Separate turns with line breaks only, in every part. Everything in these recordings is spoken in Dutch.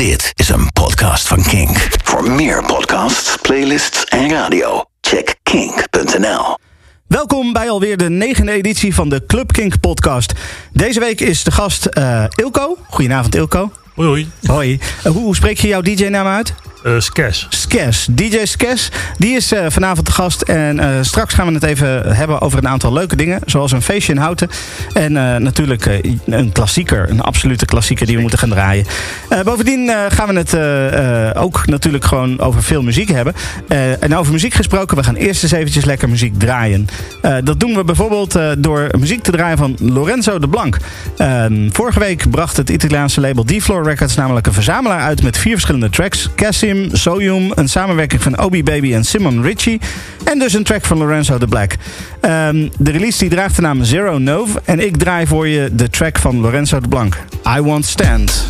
Dit is een podcast van Kink. Voor meer podcasts, playlists en radio, check kink.nl.
Welkom bij alweer de negende editie van de Club Kink podcast. Deze week is de gast uh, Ilko. Goedenavond Ilko.
Hoi hoi.
Hoi. Uh, hoe, hoe spreek je jouw DJ-naam uit?
Uh, Skes.
Skes. DJ Skes. Die is uh, vanavond de gast. En uh, straks gaan we het even hebben over een aantal leuke dingen. Zoals een feestje in Houten. En natuurlijk een klassieker. Een absolute klassieker die we moeten gaan draaien. bovendien gaan we het ook natuurlijk gewoon over veel muziek hebben. en over muziek gesproken. We gaan eerst eens eventjes lekker muziek draaien. dat doen we bijvoorbeeld door muziek te draaien van Lorenzo de Blanc. vorige week bracht het Italiaanse label D-Floor Records namelijk een verzamelaar uit met vier verschillende tracks. Cassie Soyum, een samenwerking van Obi Baby en Simon Ritchie. En dus een track van Lorenzo de Black. Um, de release die draagt de naam Zero Nove. En ik draai voor je de track van Lorenzo de Blanc. I Won't Stand.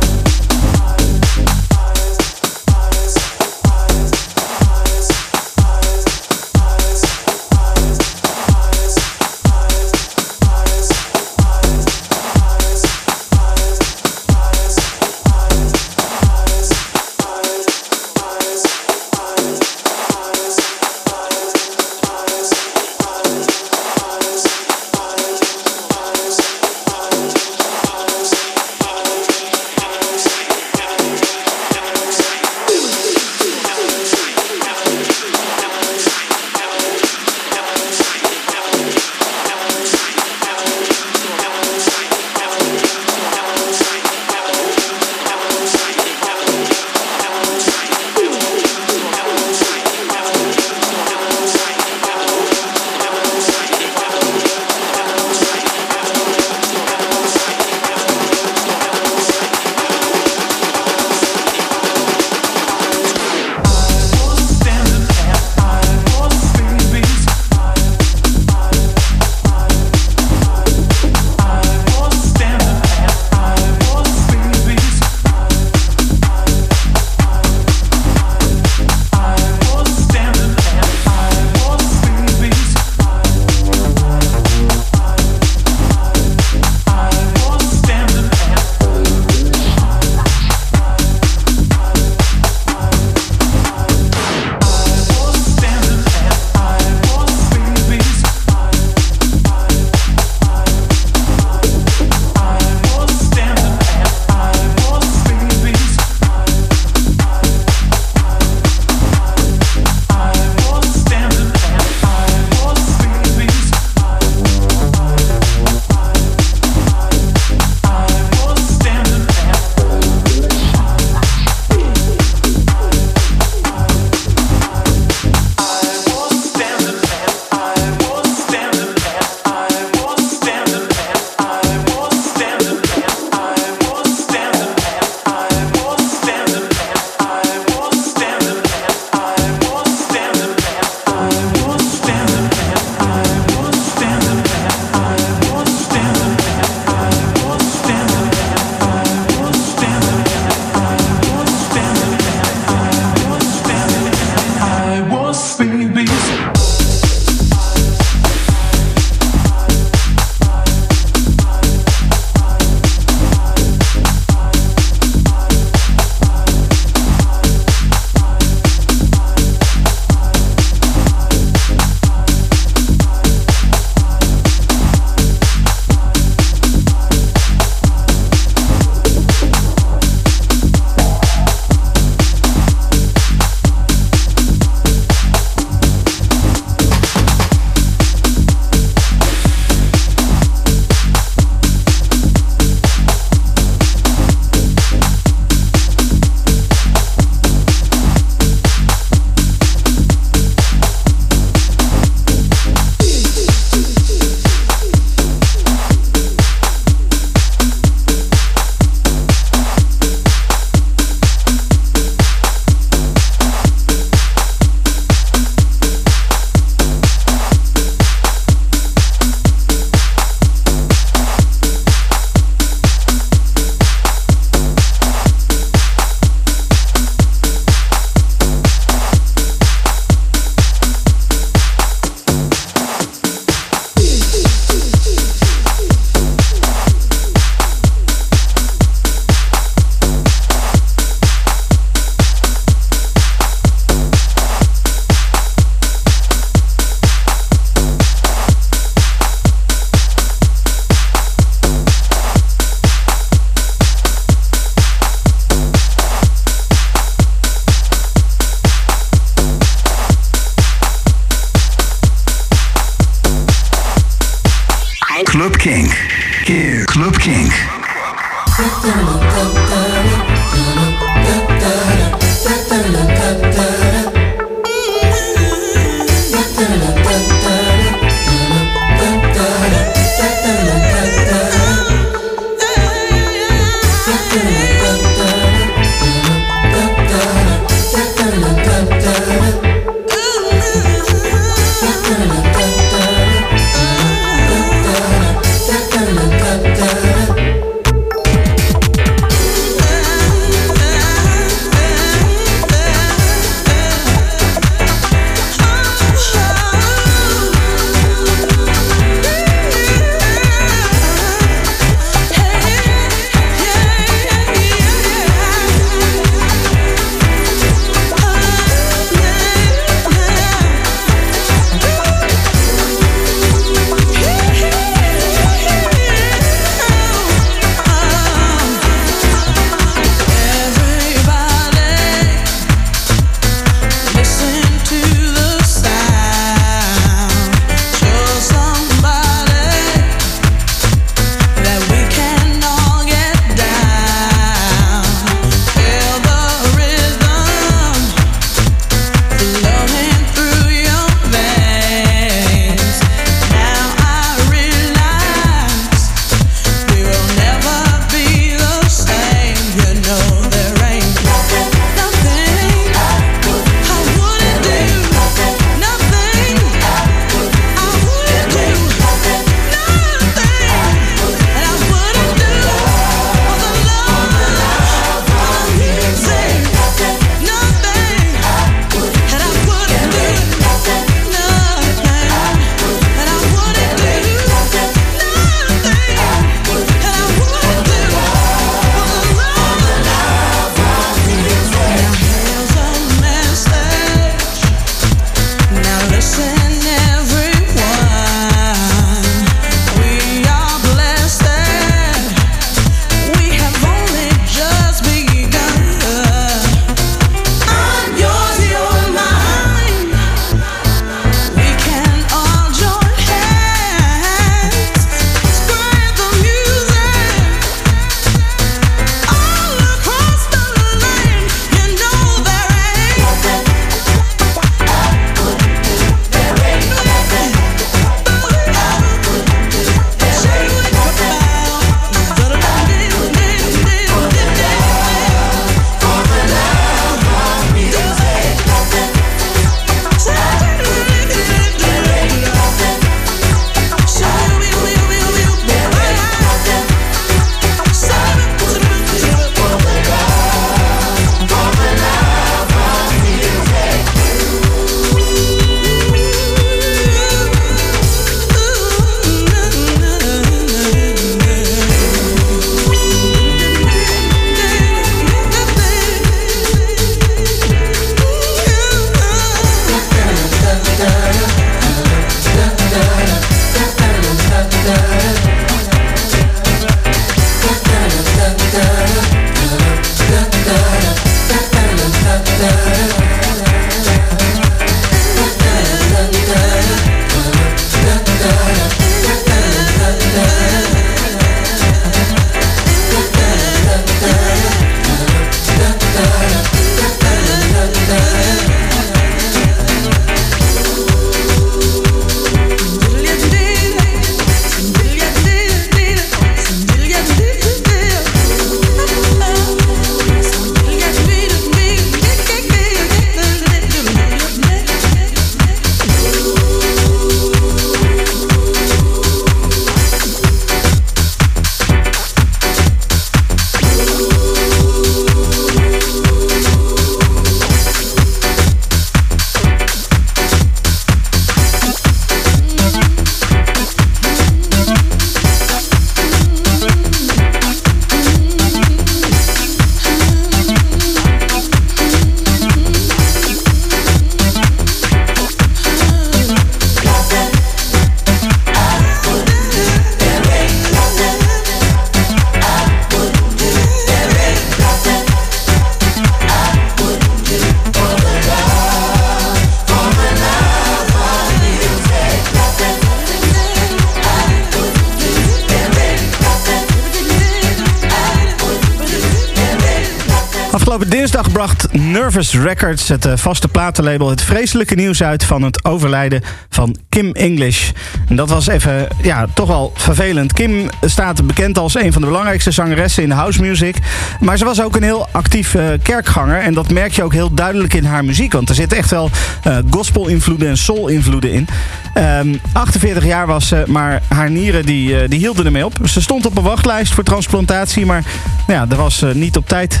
Records, het eh, vaste platenlabel, het vreselijke nieuws uit van het overlijden van Kim English. En dat was even, ja, toch wel vervelend. Kim staat bekend als een van de belangrijkste zangeressen in house music. Maar ze was ook een heel actief uh, kerkganger. En dat merk je ook heel duidelijk in haar muziek. Want er zitten echt wel uh, gospel-invloeden en soul-invloeden in. Um, 48 jaar was ze, maar haar nieren die, die hielden ermee op. Ze stond op een wachtlijst voor transplantatie, maar ja, er was niet op tijd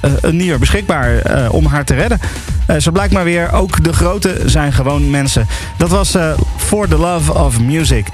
een nier beschikbaar uh, om haar te redden. Uh, zo blijkt maar weer, ook de grote zijn gewoon mensen. Dat was For the Love of Music.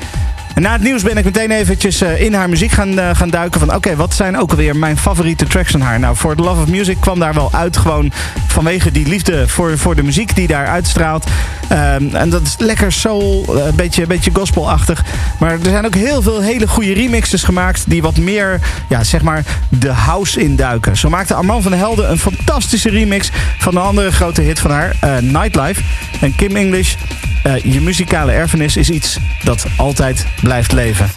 En na het nieuws ben ik meteen eventjes in haar muziek gaan, gaan duiken. Van oké, wat zijn ook alweer mijn favoriete tracks van haar? Nou, For the Love of Music kwam daar wel uit. Gewoon vanwege die liefde voor, voor de muziek die daar uitstraalt. Um, en dat is lekker soul, een beetje, beetje gospelachtig. Maar er zijn ook heel veel hele goede remixes gemaakt. Die wat meer, ja, zeg maar, de house induiken. Zo maakte Armand van Helden een fantastische remix van een andere grote hit van haar, uh, Nightlife. En Kim English, je muzikale erfenis is iets dat altijd blijft leven.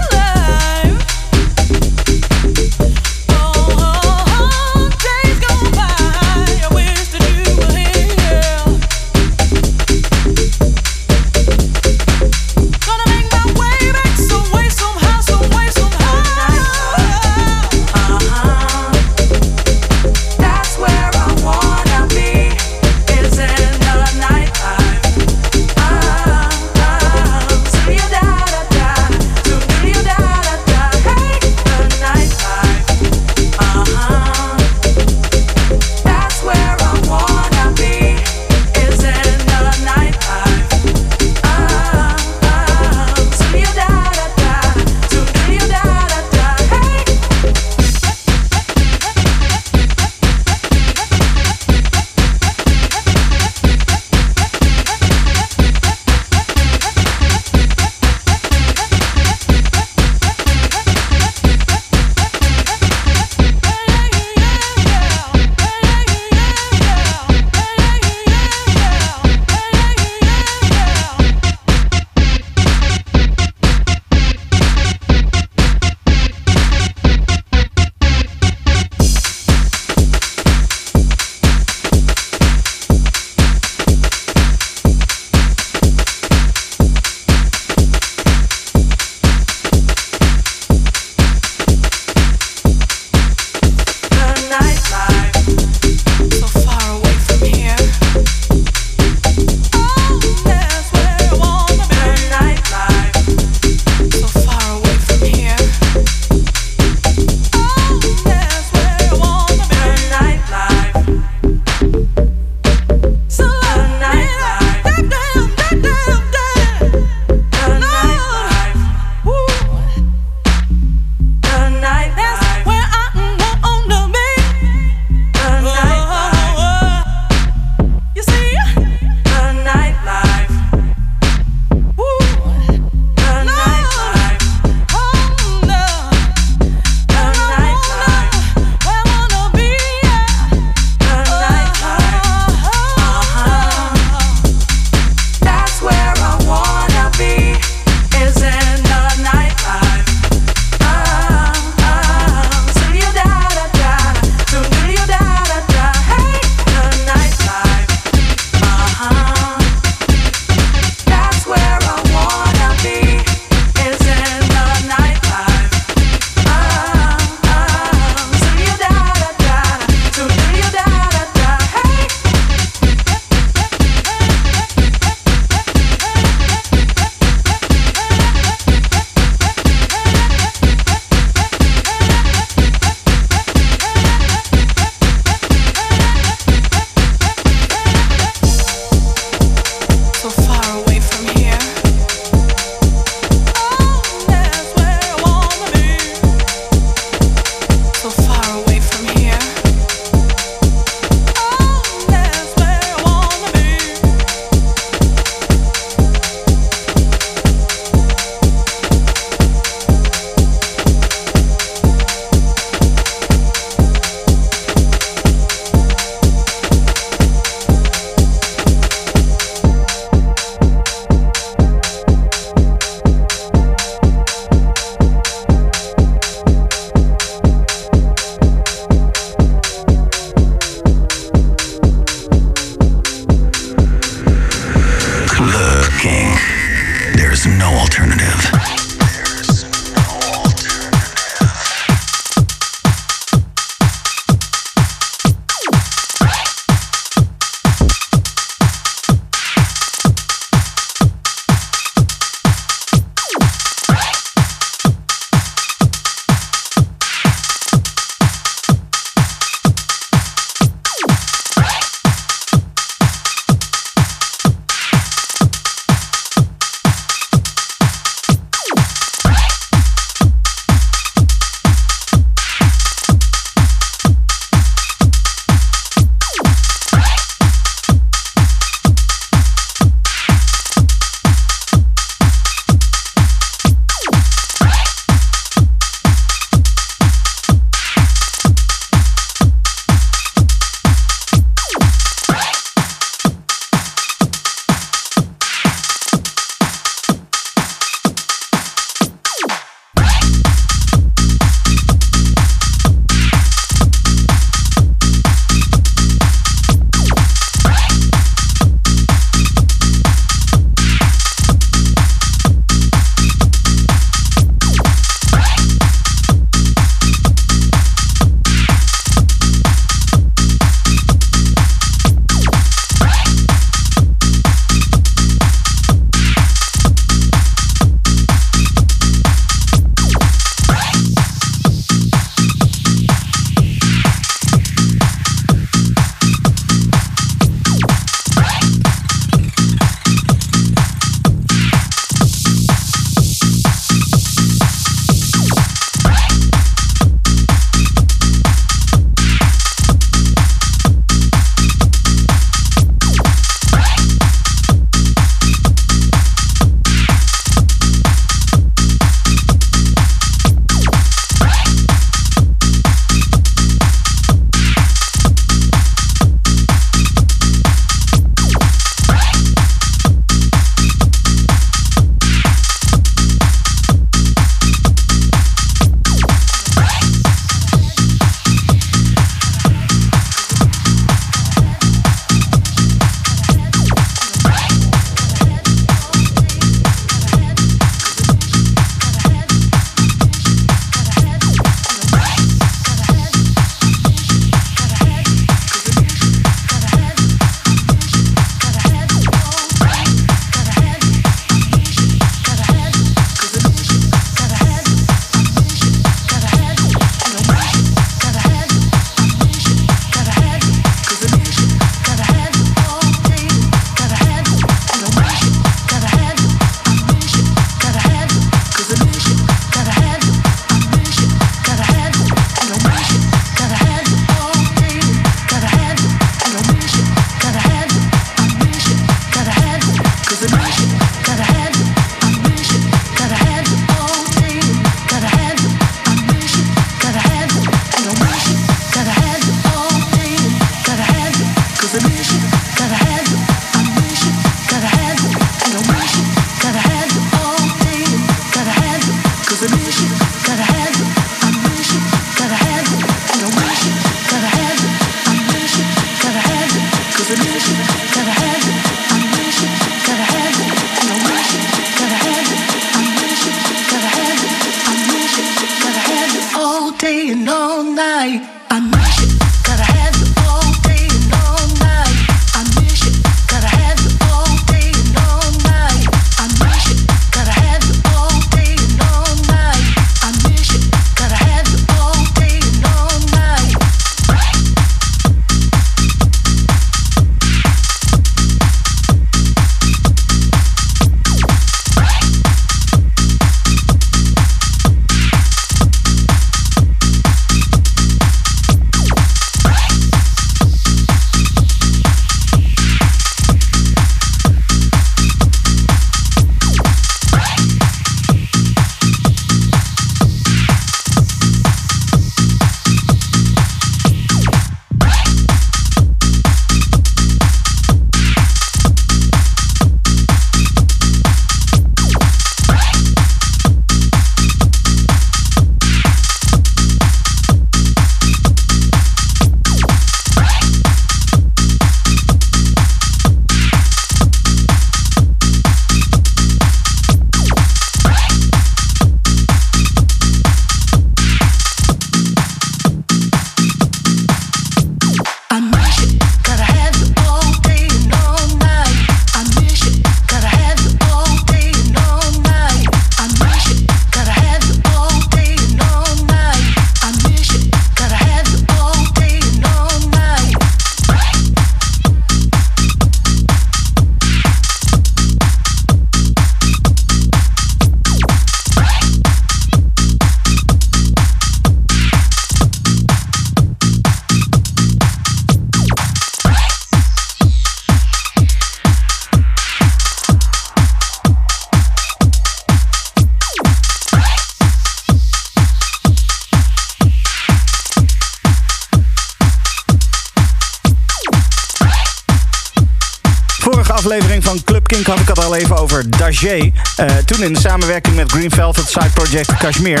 Al even over Dajé. Uh, toen in samenwerking met Green Velvet Side Project Kashmir.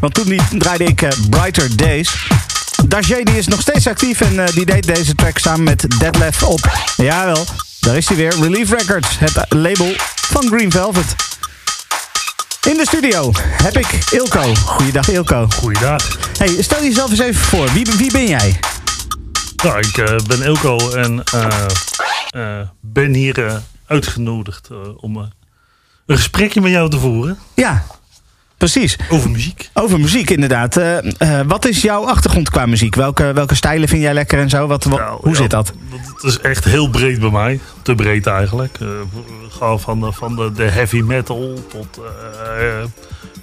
Want toen die, draaide ik uh, Brighter Days. Dajé die is nog steeds actief en uh, die deed deze track samen met Deadlef op. Jawel, daar is hij weer. Relief Records, het label van Green Velvet. In de studio heb ik Ilko. Goeiedag Ilko.
Goeiedag.
Hey, stel jezelf eens even voor. Wie, wie ben jij?
Nou, ik uh, ben Ilko en uh, ben hier uitgenodigd om een gesprekje met jou te voeren.
Ja, precies.
Over muziek.
Over muziek, inderdaad. wat is jouw achtergrond qua muziek? Welke, welke stijlen vind jij lekker en zo? Wat, wat nou, hoe ja, zit dat?
Dat is echt heel breed bij mij. Te breed eigenlijk. ga van, de, van de, de heavy metal tot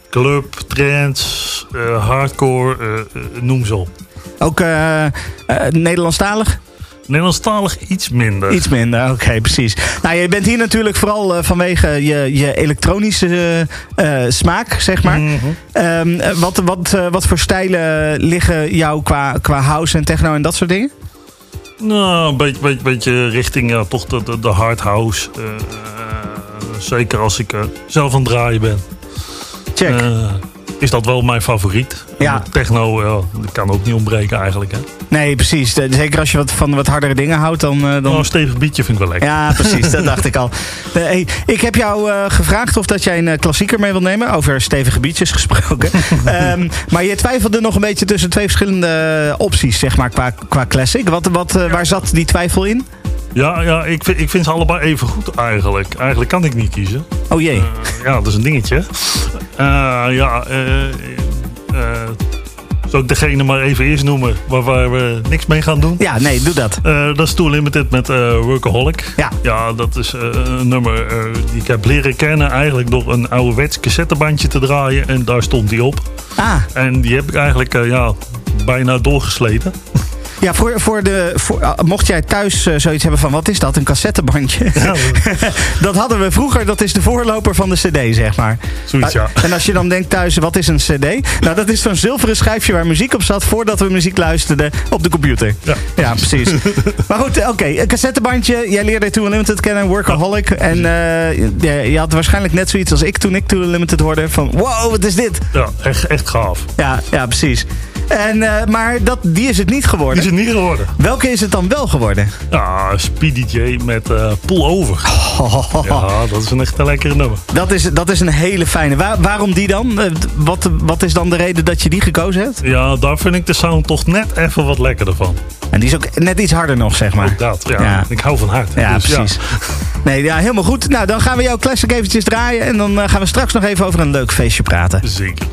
club, trance, hardcore, noem ze op.
Ook Nederlandstalig?
Nederlandstalig iets minder.
Iets minder, oké, precies. Nou, je bent hier natuurlijk vooral uh, vanwege je, je elektronische smaak, zeg maar. Mm -hmm. um, wat, wat, wat voor stijlen liggen jou qua, qua house en techno en dat soort dingen?
Nou, een beetje, beetje, beetje richting ja, toch de, de, de hard house. zeker als ik zelf aan het draaien ben.
Check
is dat wel mijn favoriet.
Ja.
Techno ja, dat kan ook niet ontbreken eigenlijk. Hè?
Nee, precies. Zeker als je wat van wat hardere dingen houdt. Dan, uh, dan...
Oh, een stevig bietje vind ik wel lekker.
Ja, precies. dat dacht ik al. Hey, ik heb jou uh, gevraagd of dat jij een klassieker mee wilt nemen. Over stevige bietjes gesproken. um, maar je twijfelde nog een beetje tussen twee verschillende opties, zeg maar, qua, qua classic. Wat, wat, waar zat die twijfel in?
Ja, ja ik, vind, ik vind ze allebei even goed eigenlijk. Eigenlijk kan ik niet kiezen.
Oh jee.
ja, dat is een dingetje. ja, zal ik degene maar even eerst noemen waar, waar, we niks mee gaan doen?
Ja, nee, doe dat.
Uh, dat is Tool Limited met uh, Workaholic.
Ja.
Ja, dat is uh, een nummer die ik heb leren kennen eigenlijk door een ouderwets cassettebandje te draaien. En daar stond die op.
Ah.
En die heb ik eigenlijk ja, bijna doorgesleten.
Ja, voor, voor de, voor, ah, mocht jij thuis uh, zoiets hebben van wat is dat, een cassettebandje? Ja, dat hadden we vroeger, dat is de voorloper van de cd, zeg maar.
Zoiets, ja.
En als je dan denkt thuis, wat is een cd? Nou, dat is zo'n zilveren schijfje waar muziek op zat voordat we muziek luisterden op de computer.
Ja,
ja precies. maar goed, oké, okay, een cassettebandje. Jij leerde Too Unlimited kennen, Workaholic. Ja. En uh, je had waarschijnlijk net zoiets als ik toen ik Too Unlimited hoorde van wow, wat is dit?
Ja, echt, echt gaaf.
Ja, ja precies. En, uh, maar dat, die is het niet geworden.
Die is het niet geworden.
Welke is het dan wel geworden?
Ja, Speedy J met uh, Pull Over. Oh. Ja, dat is een echt een lekkere nummer.
Dat is, dat is een hele fijne. Waar, waarom die dan? Uh, wat, wat is dan de reden dat je die gekozen hebt?
Ja, daar vind ik de sound toch net even wat lekkerder van.
En die is ook net iets harder nog, zeg maar.
Ook dat, ja. ja. Ik hou van hard.
Ja, dus, precies. Ja. Nee, ja, helemaal goed. Nou, dan gaan we jouw classic eventjes draaien. En dan gaan we straks nog even over een leuk feestje praten.
Zeker.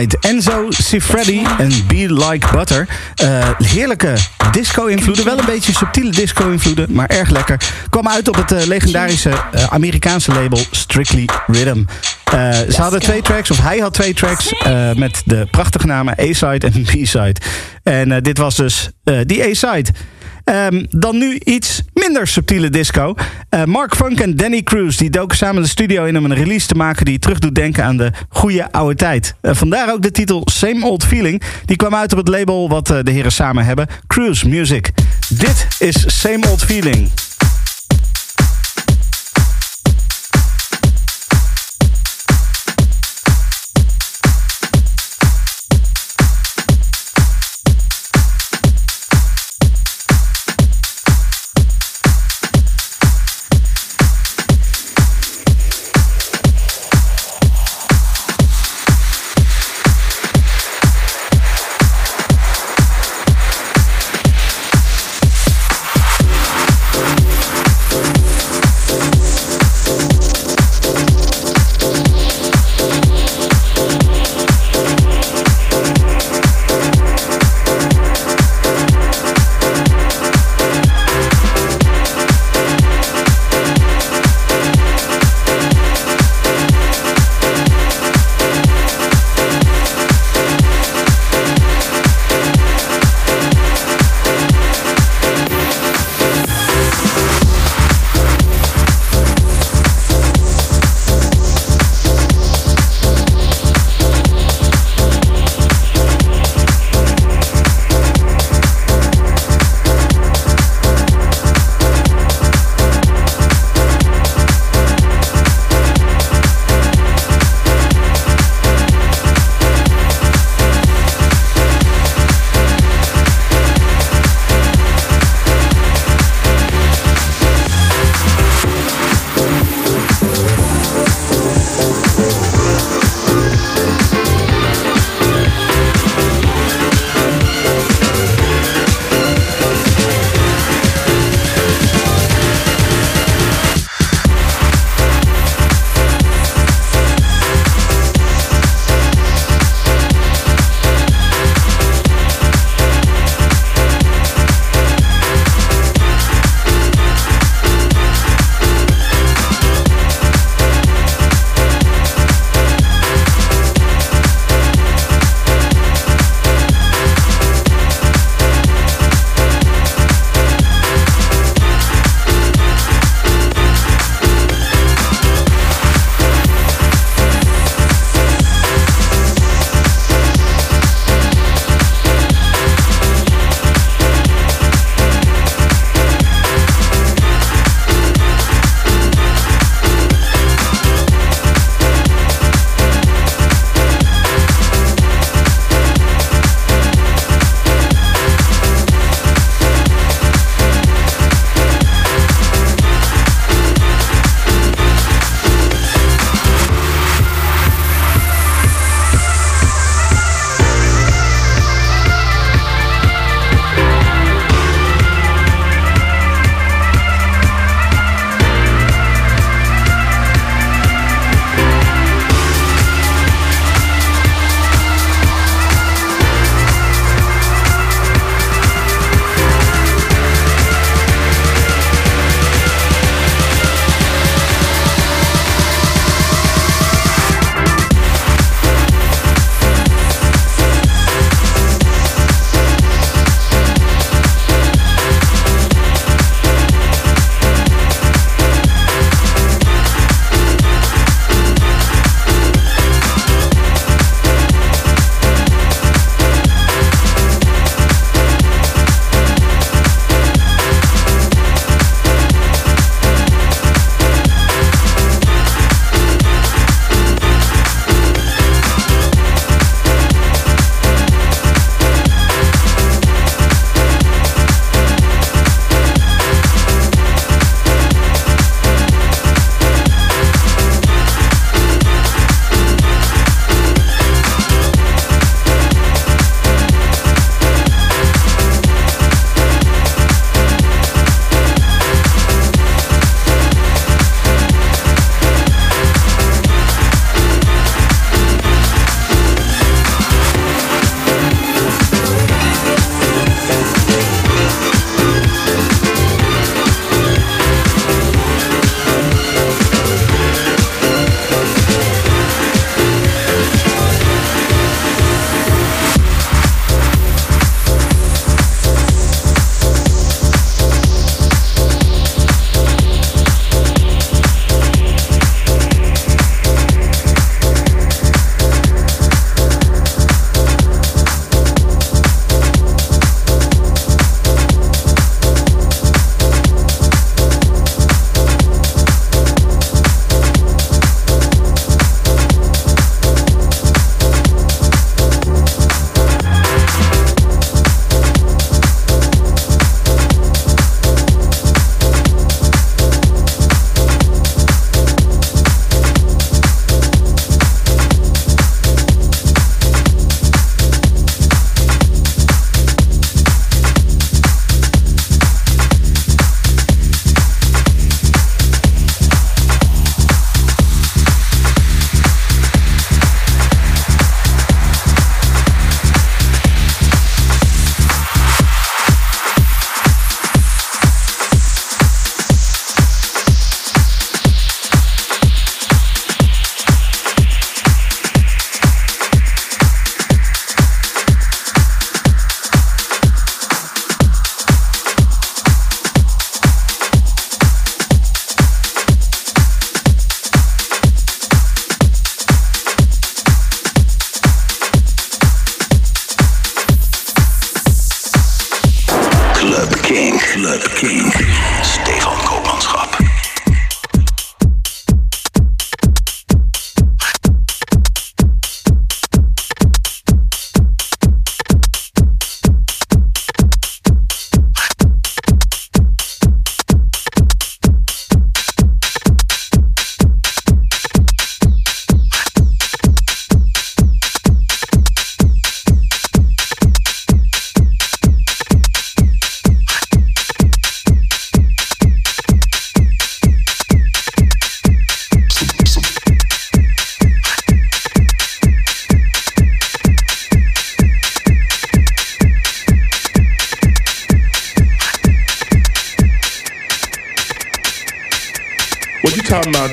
Enzo Cifredi en Be Like Butter. Eh, heerlijke disco-invloeden. Wel een beetje subtiele disco-invloeden, maar erg lekker. Kwam uit op het eh, legendarische eh, Amerikaanse label Strictly Rhythm. Ze hadden twee tracks, of hij had twee tracks, met de prachtige namen A-side en B-side. En dit was dus die A-side. Ehm, dan nu iets minder subtiele disco. Eh, Mark Funk en Danny Cruz die doken samen de studio in om een release te maken die terug doet denken aan de goede oude tijd. Eh, vandaar ook de titel Same Old Feeling. Die kwam uit op het label wat eh, de heren samen hebben, Cruise Music. Dit is Same Old Feeling.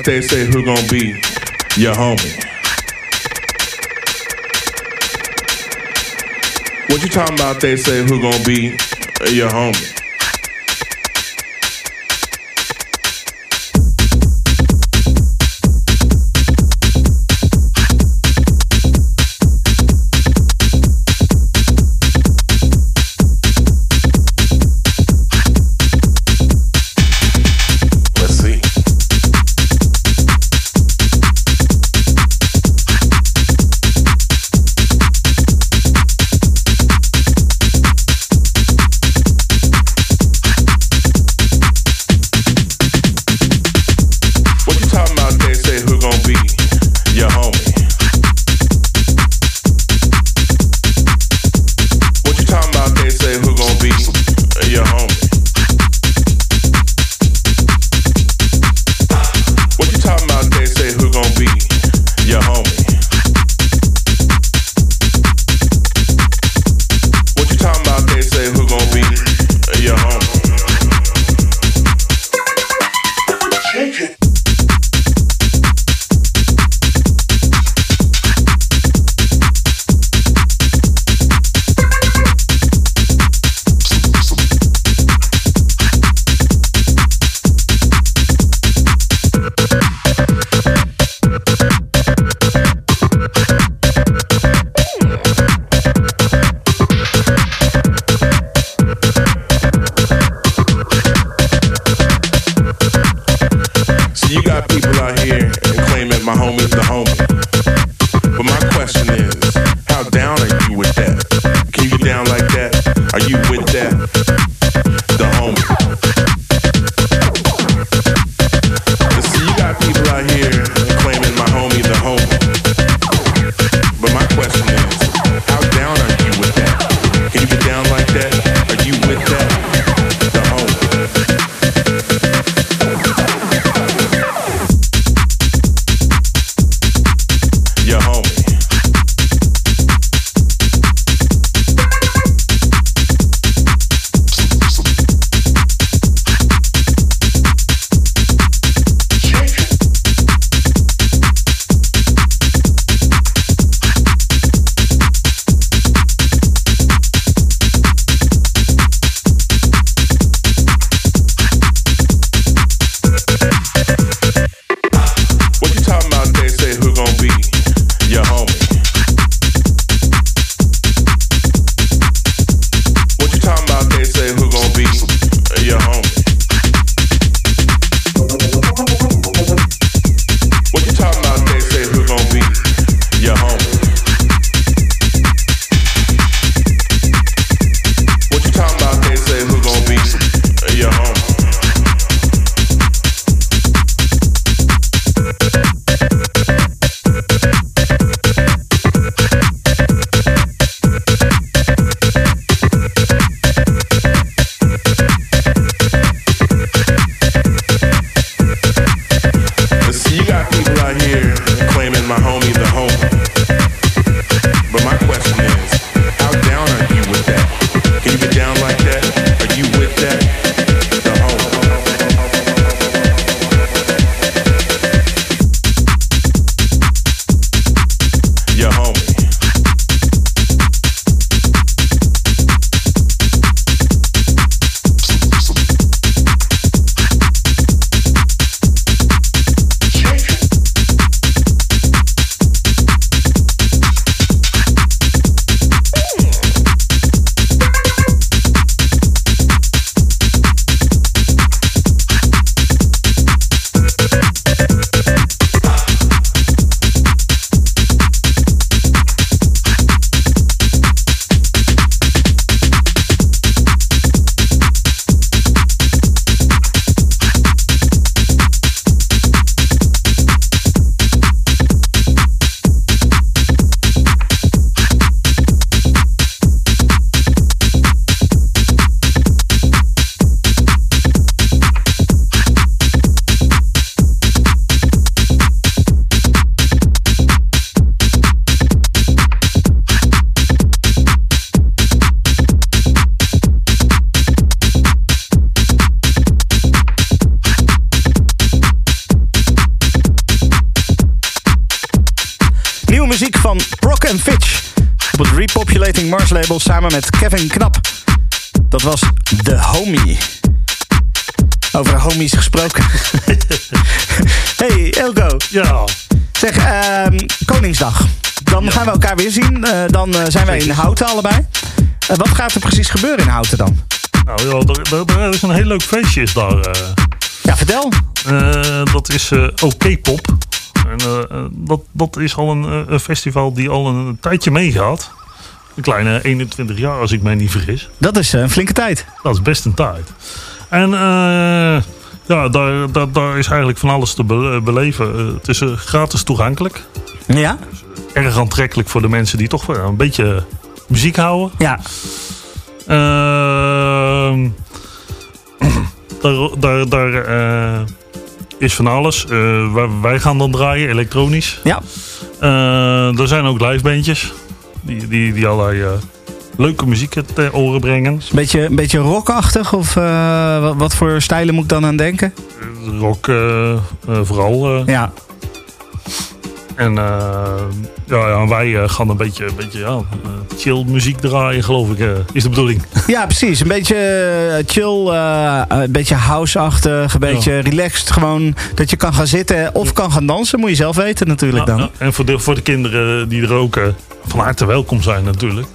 They say who gonna be your homie? What you talking about? They say who gonna be your homie?
Samen met Kevin Knap. Dat was The Homie. Over homies gesproken. hey, Elko.
Ja,
Zeg, ehm, Koningsdag. Dan gaan we elkaar weer zien. Eh, dan eh, zijn wij in Houten allebei. Eh, wat gaat er precies gebeuren in Houten dan?
nou ja, er, is een heel leuk feestje is daar.
Ja, vertel.
Dat is OK-pop. En dat, dat is al een, een festival die al een tijdje meegaat. Een kleine 21 jaar, als ik mij niet vergis.
Dat is eh, een flinke tijd.
Dat is best een tijd. En eh, ja, daar, daar, daar is eigenlijk van alles te be- beleven. Eh, het is eh, gratis toegankelijk.
Ja?
Erg aantrekkelijk voor de mensen die toch wel een beetje muziek houden.
Ja.
Ehm, daar daar, daar eh, is van alles. Eh, wij, gaan dan draaien, elektronisch.
Ja.
Eh, er zijn ook livebandjes die, die, die allerlei eh, leuke muziek te oren brengen.
Beetje, een beetje rockachtig of eh, wat, wat voor stijlen moet ik dan aan denken?
Rock eh, eh, vooral. eh.
Ja.
En eh, ja, wij eh, gaan een beetje, een beetje ja, eh, chill muziek draaien, geloof ik, is de bedoeling.
ja, precies. Een beetje chill, een beetje house-achtig, een beetje relaxed. Gewoon dat je kan gaan zitten of kan gaan dansen. Moet je zelf weten natuurlijk dan.
En voor de, voor de kinderen die er ook van harte welkom zijn natuurlijk.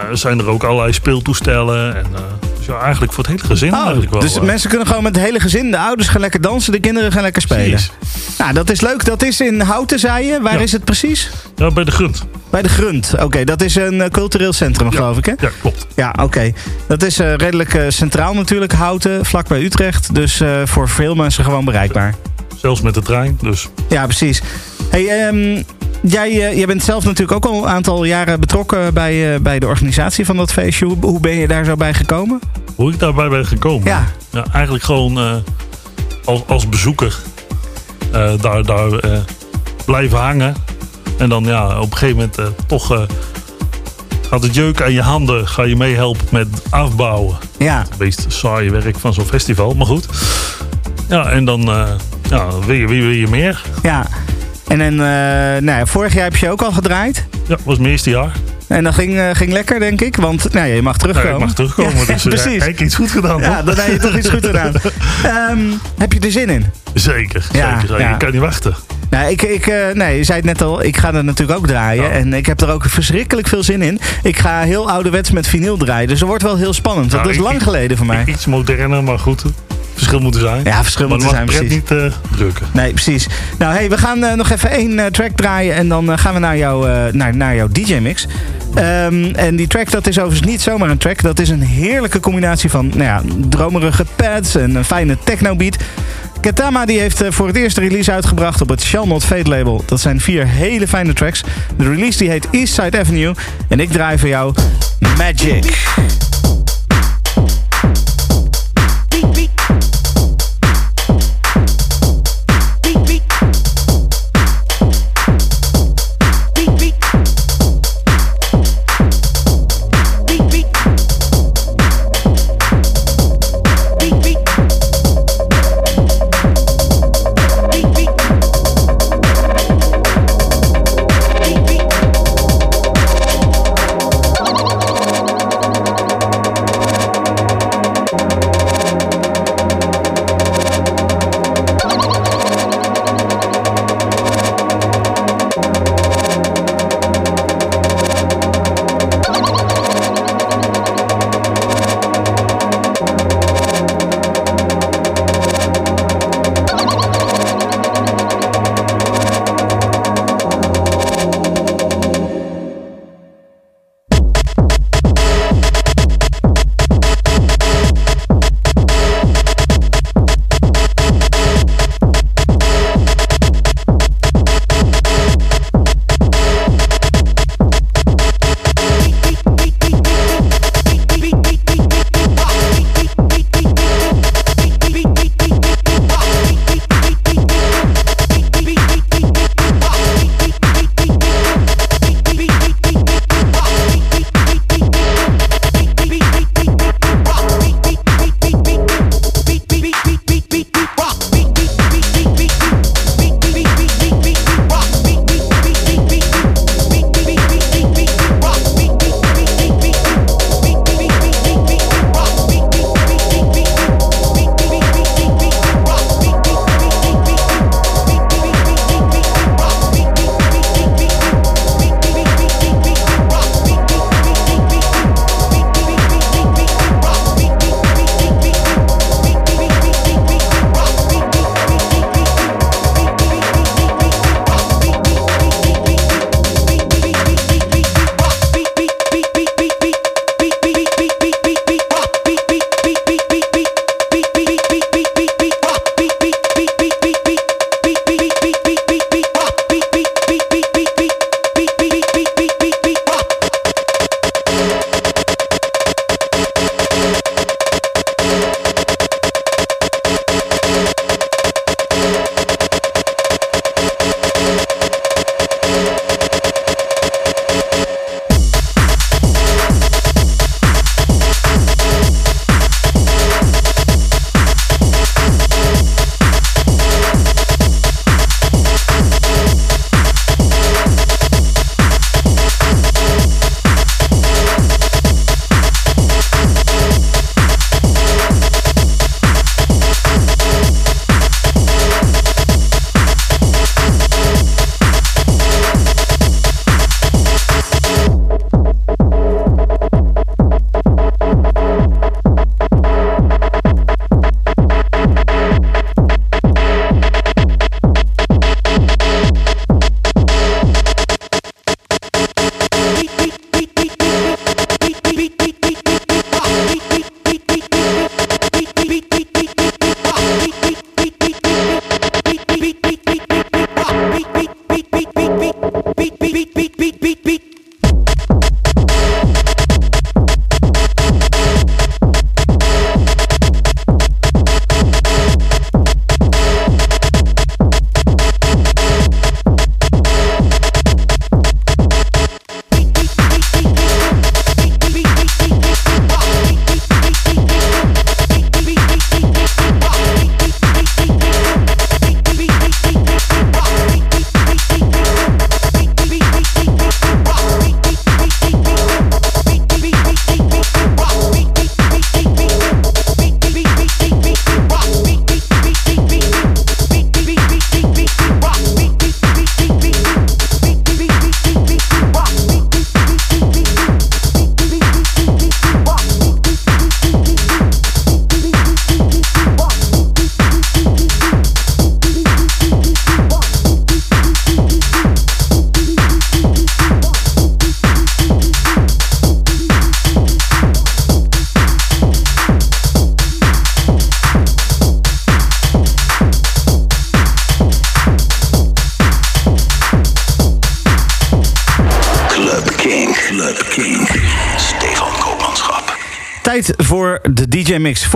Eh, zijn er ook allerlei speeltoestellen. En, eh, dus ja, eigenlijk voor het hele gezin
Oh,
eigenlijk wel.
dus
eh.
mensen kunnen gewoon met het hele gezin, de ouders gaan lekker dansen, de kinderen gaan lekker spelen.
Precies.
Nou, dat is leuk. Dat is in Houten, zei je. Waar
Ja.
is het precies?
Ja, bij de Grunt.
Bij de Grunt. Oké, dat is een cultureel centrum,
Ja.
geloof ik, hè?
Ja, klopt.
Ja, oké. Dat is redelijk centraal natuurlijk, Houten, vlakbij Utrecht. Dus voor veel mensen gewoon bereikbaar.
Zelfs met de trein. Dus
Ja, precies. Hey, ehm, jij, eh, jij bent zelf natuurlijk ook al een aantal jaren betrokken bij, eh, bij de organisatie van dat feestje. Hoe, hoe ben je daar zo bij gekomen?
hoe ik daarbij ben gekomen.
Ja.
Ja, eigenlijk gewoon eh, als, als bezoeker daar, daar blijven hangen. En dan ja, op een gegeven moment toch gaat het jeuk aan je handen. Ga je meehelpen met afbouwen.
Ja,
Het meest saaie werk van zo'n festival, maar goed. Ja, en dan ja, wil, je, wil, je, wil je meer.
ja. En dan, eh, nou ja, vorig jaar heb je ook al gedraaid.
Ja, was mijn eerste jaar.
En dat ging, eh, ging lekker, denk ik. Want nou, ja, je mag
Ja,
terugkomen.
ik mag terugkomen,
Ja,
dus eh,
precies.
heb ik iets goed gedaan.
Ja,
toch?
dan heb je toch iets goed gedaan. Ehm, heb je er zin in?
Zeker,
Ja,
zeker.
ja.
Ik kan niet wachten.
Nou, ik, ik, nee, je zei het net al, ik ga er natuurlijk ook draaien.
Ja.
En ik heb er ook verschrikkelijk veel zin in. Ik ga heel ouderwets met vinyl draaien. Dus dat wordt wel heel spannend.
Nou,
dat is
ik-
lang geleden voor mij.
Iets moderner, maar goed. Verschil moeten zijn.
Ja, verschil moeten zijn, precies.
het niet eh, drukken.
Nee, precies. Nou, hey, we gaan eh, nog even één eh, track draaien. En dan gaan we naar, jou, naar, naar jouw DJ-mix. Ehm, en die track, dat is overigens niet zomaar een track. Dat is een heerlijke combinatie van nou ja, dromerige pads en een fijne techno-beat. Katama die heeft voor het eerst de release uitgebracht op het Shall Not Fade label. Dat zijn vier hele fijne tracks. De release die heet Eastside Avenue. En ik draai voor jou Magic.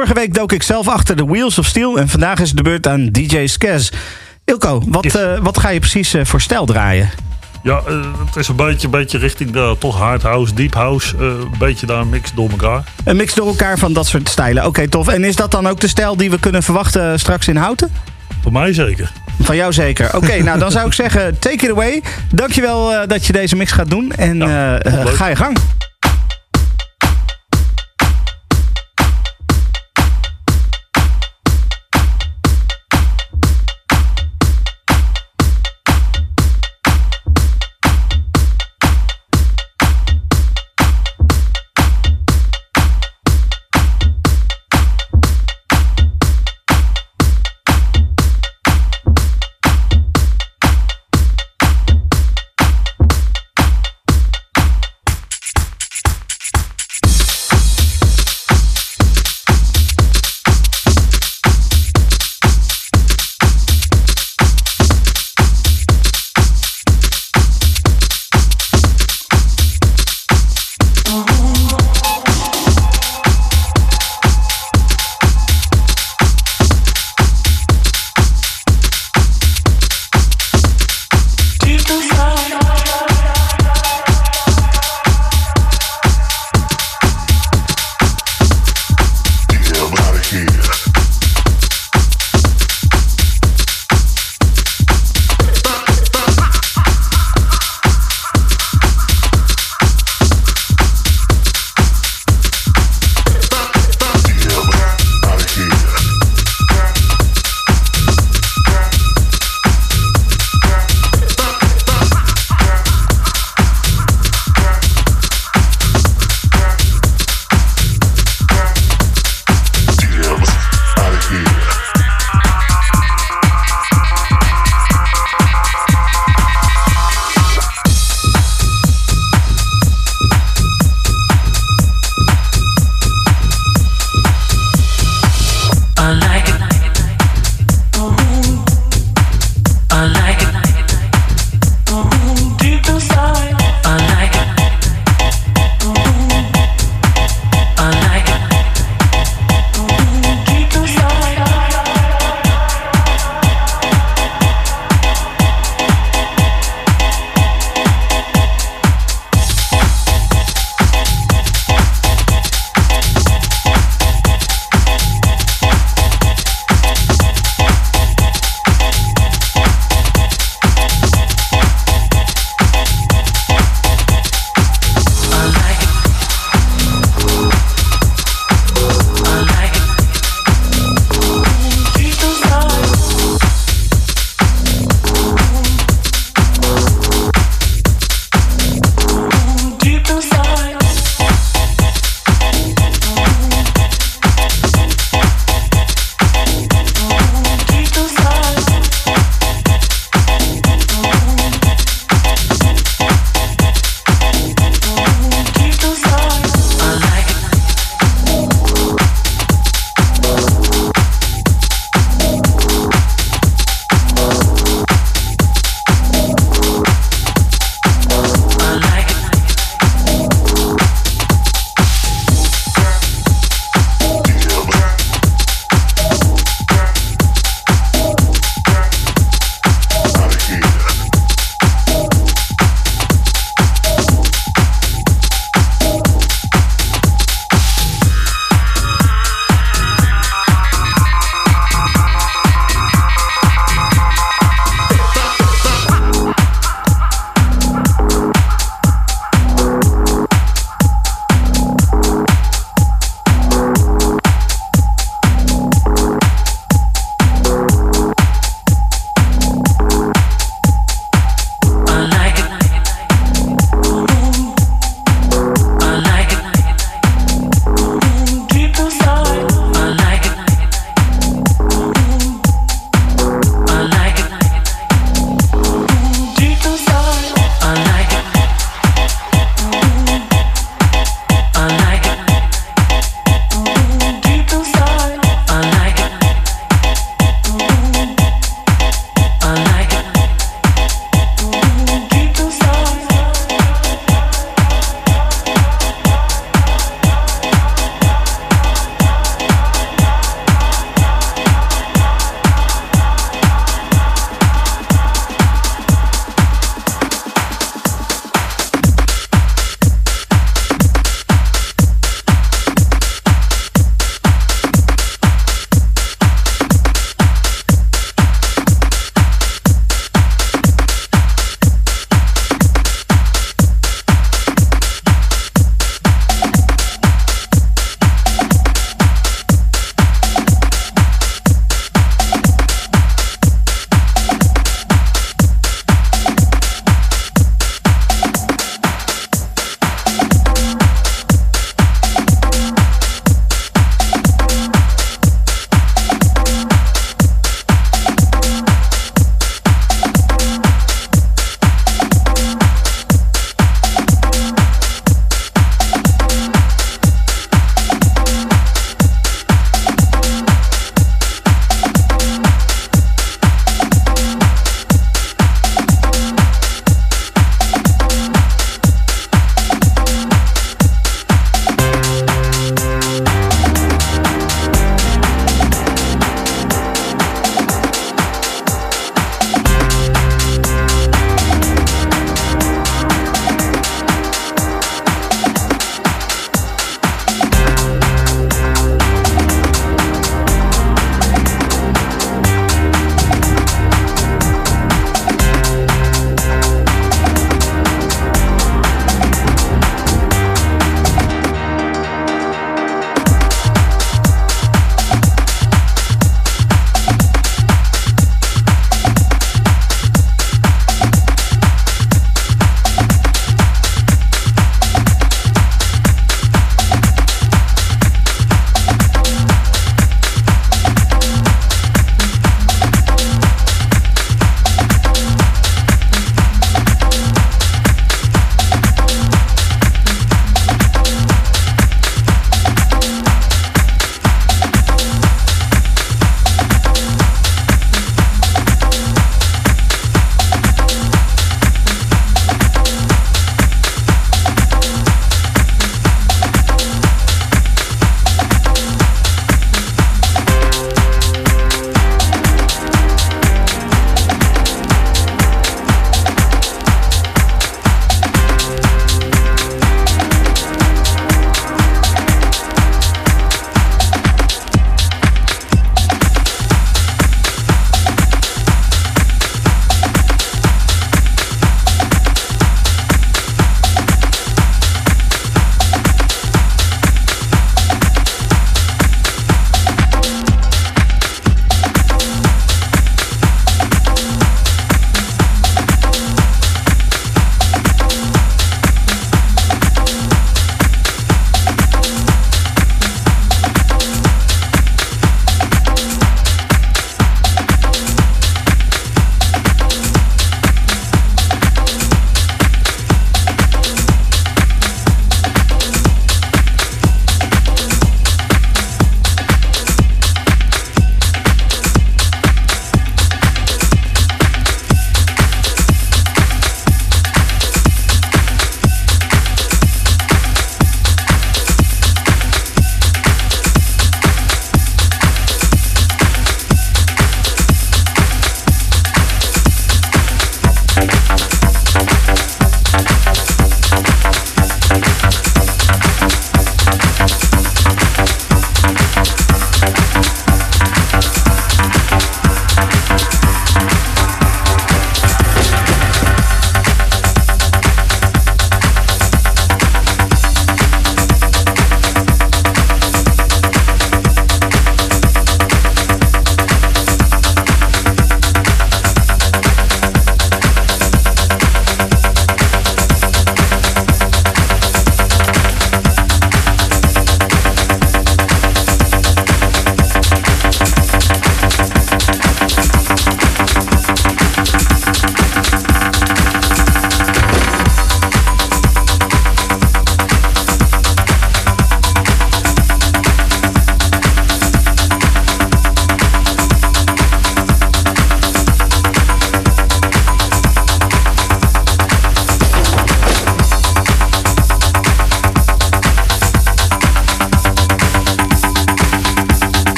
Vorige week dook ik zelf achter de Wheels of Steel. En vandaag is het de beurt aan DJ Skaz. Ilko, wat,
Yes.
eh, wat ga je precies eh, voor stijl draaien?
Ja, eh, het is een beetje, beetje richting de, toch hard house, deep house. een beetje daar een mix door elkaar.
Een mix door elkaar van dat soort stijlen. Oké, tof. En is dat dan ook de stijl die we kunnen verwachten straks in Houten?
Voor mij zeker.
Van jou zeker. Oké, nou dan zou ik zeggen, take it away. Dankjewel eh dat je deze mix gaat doen. En
Ja,
ga je gang.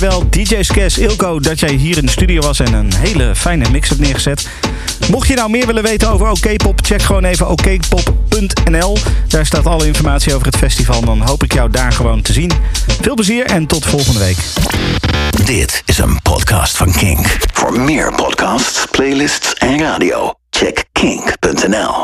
Dankjewel DJ Skes Ilko dat jij hier in de studio was en een hele fijne mix hebt neergezet. Mocht je nou meer willen weten over OK-pop, check gewoon even okpop.nl. Daar staat alle informatie over het festival. Dan hoop ik jou daar gewoon te zien. Veel plezier en tot volgende week.
Dit is een podcast van Kink. Voor meer podcasts, playlists en radio, check kink.nl.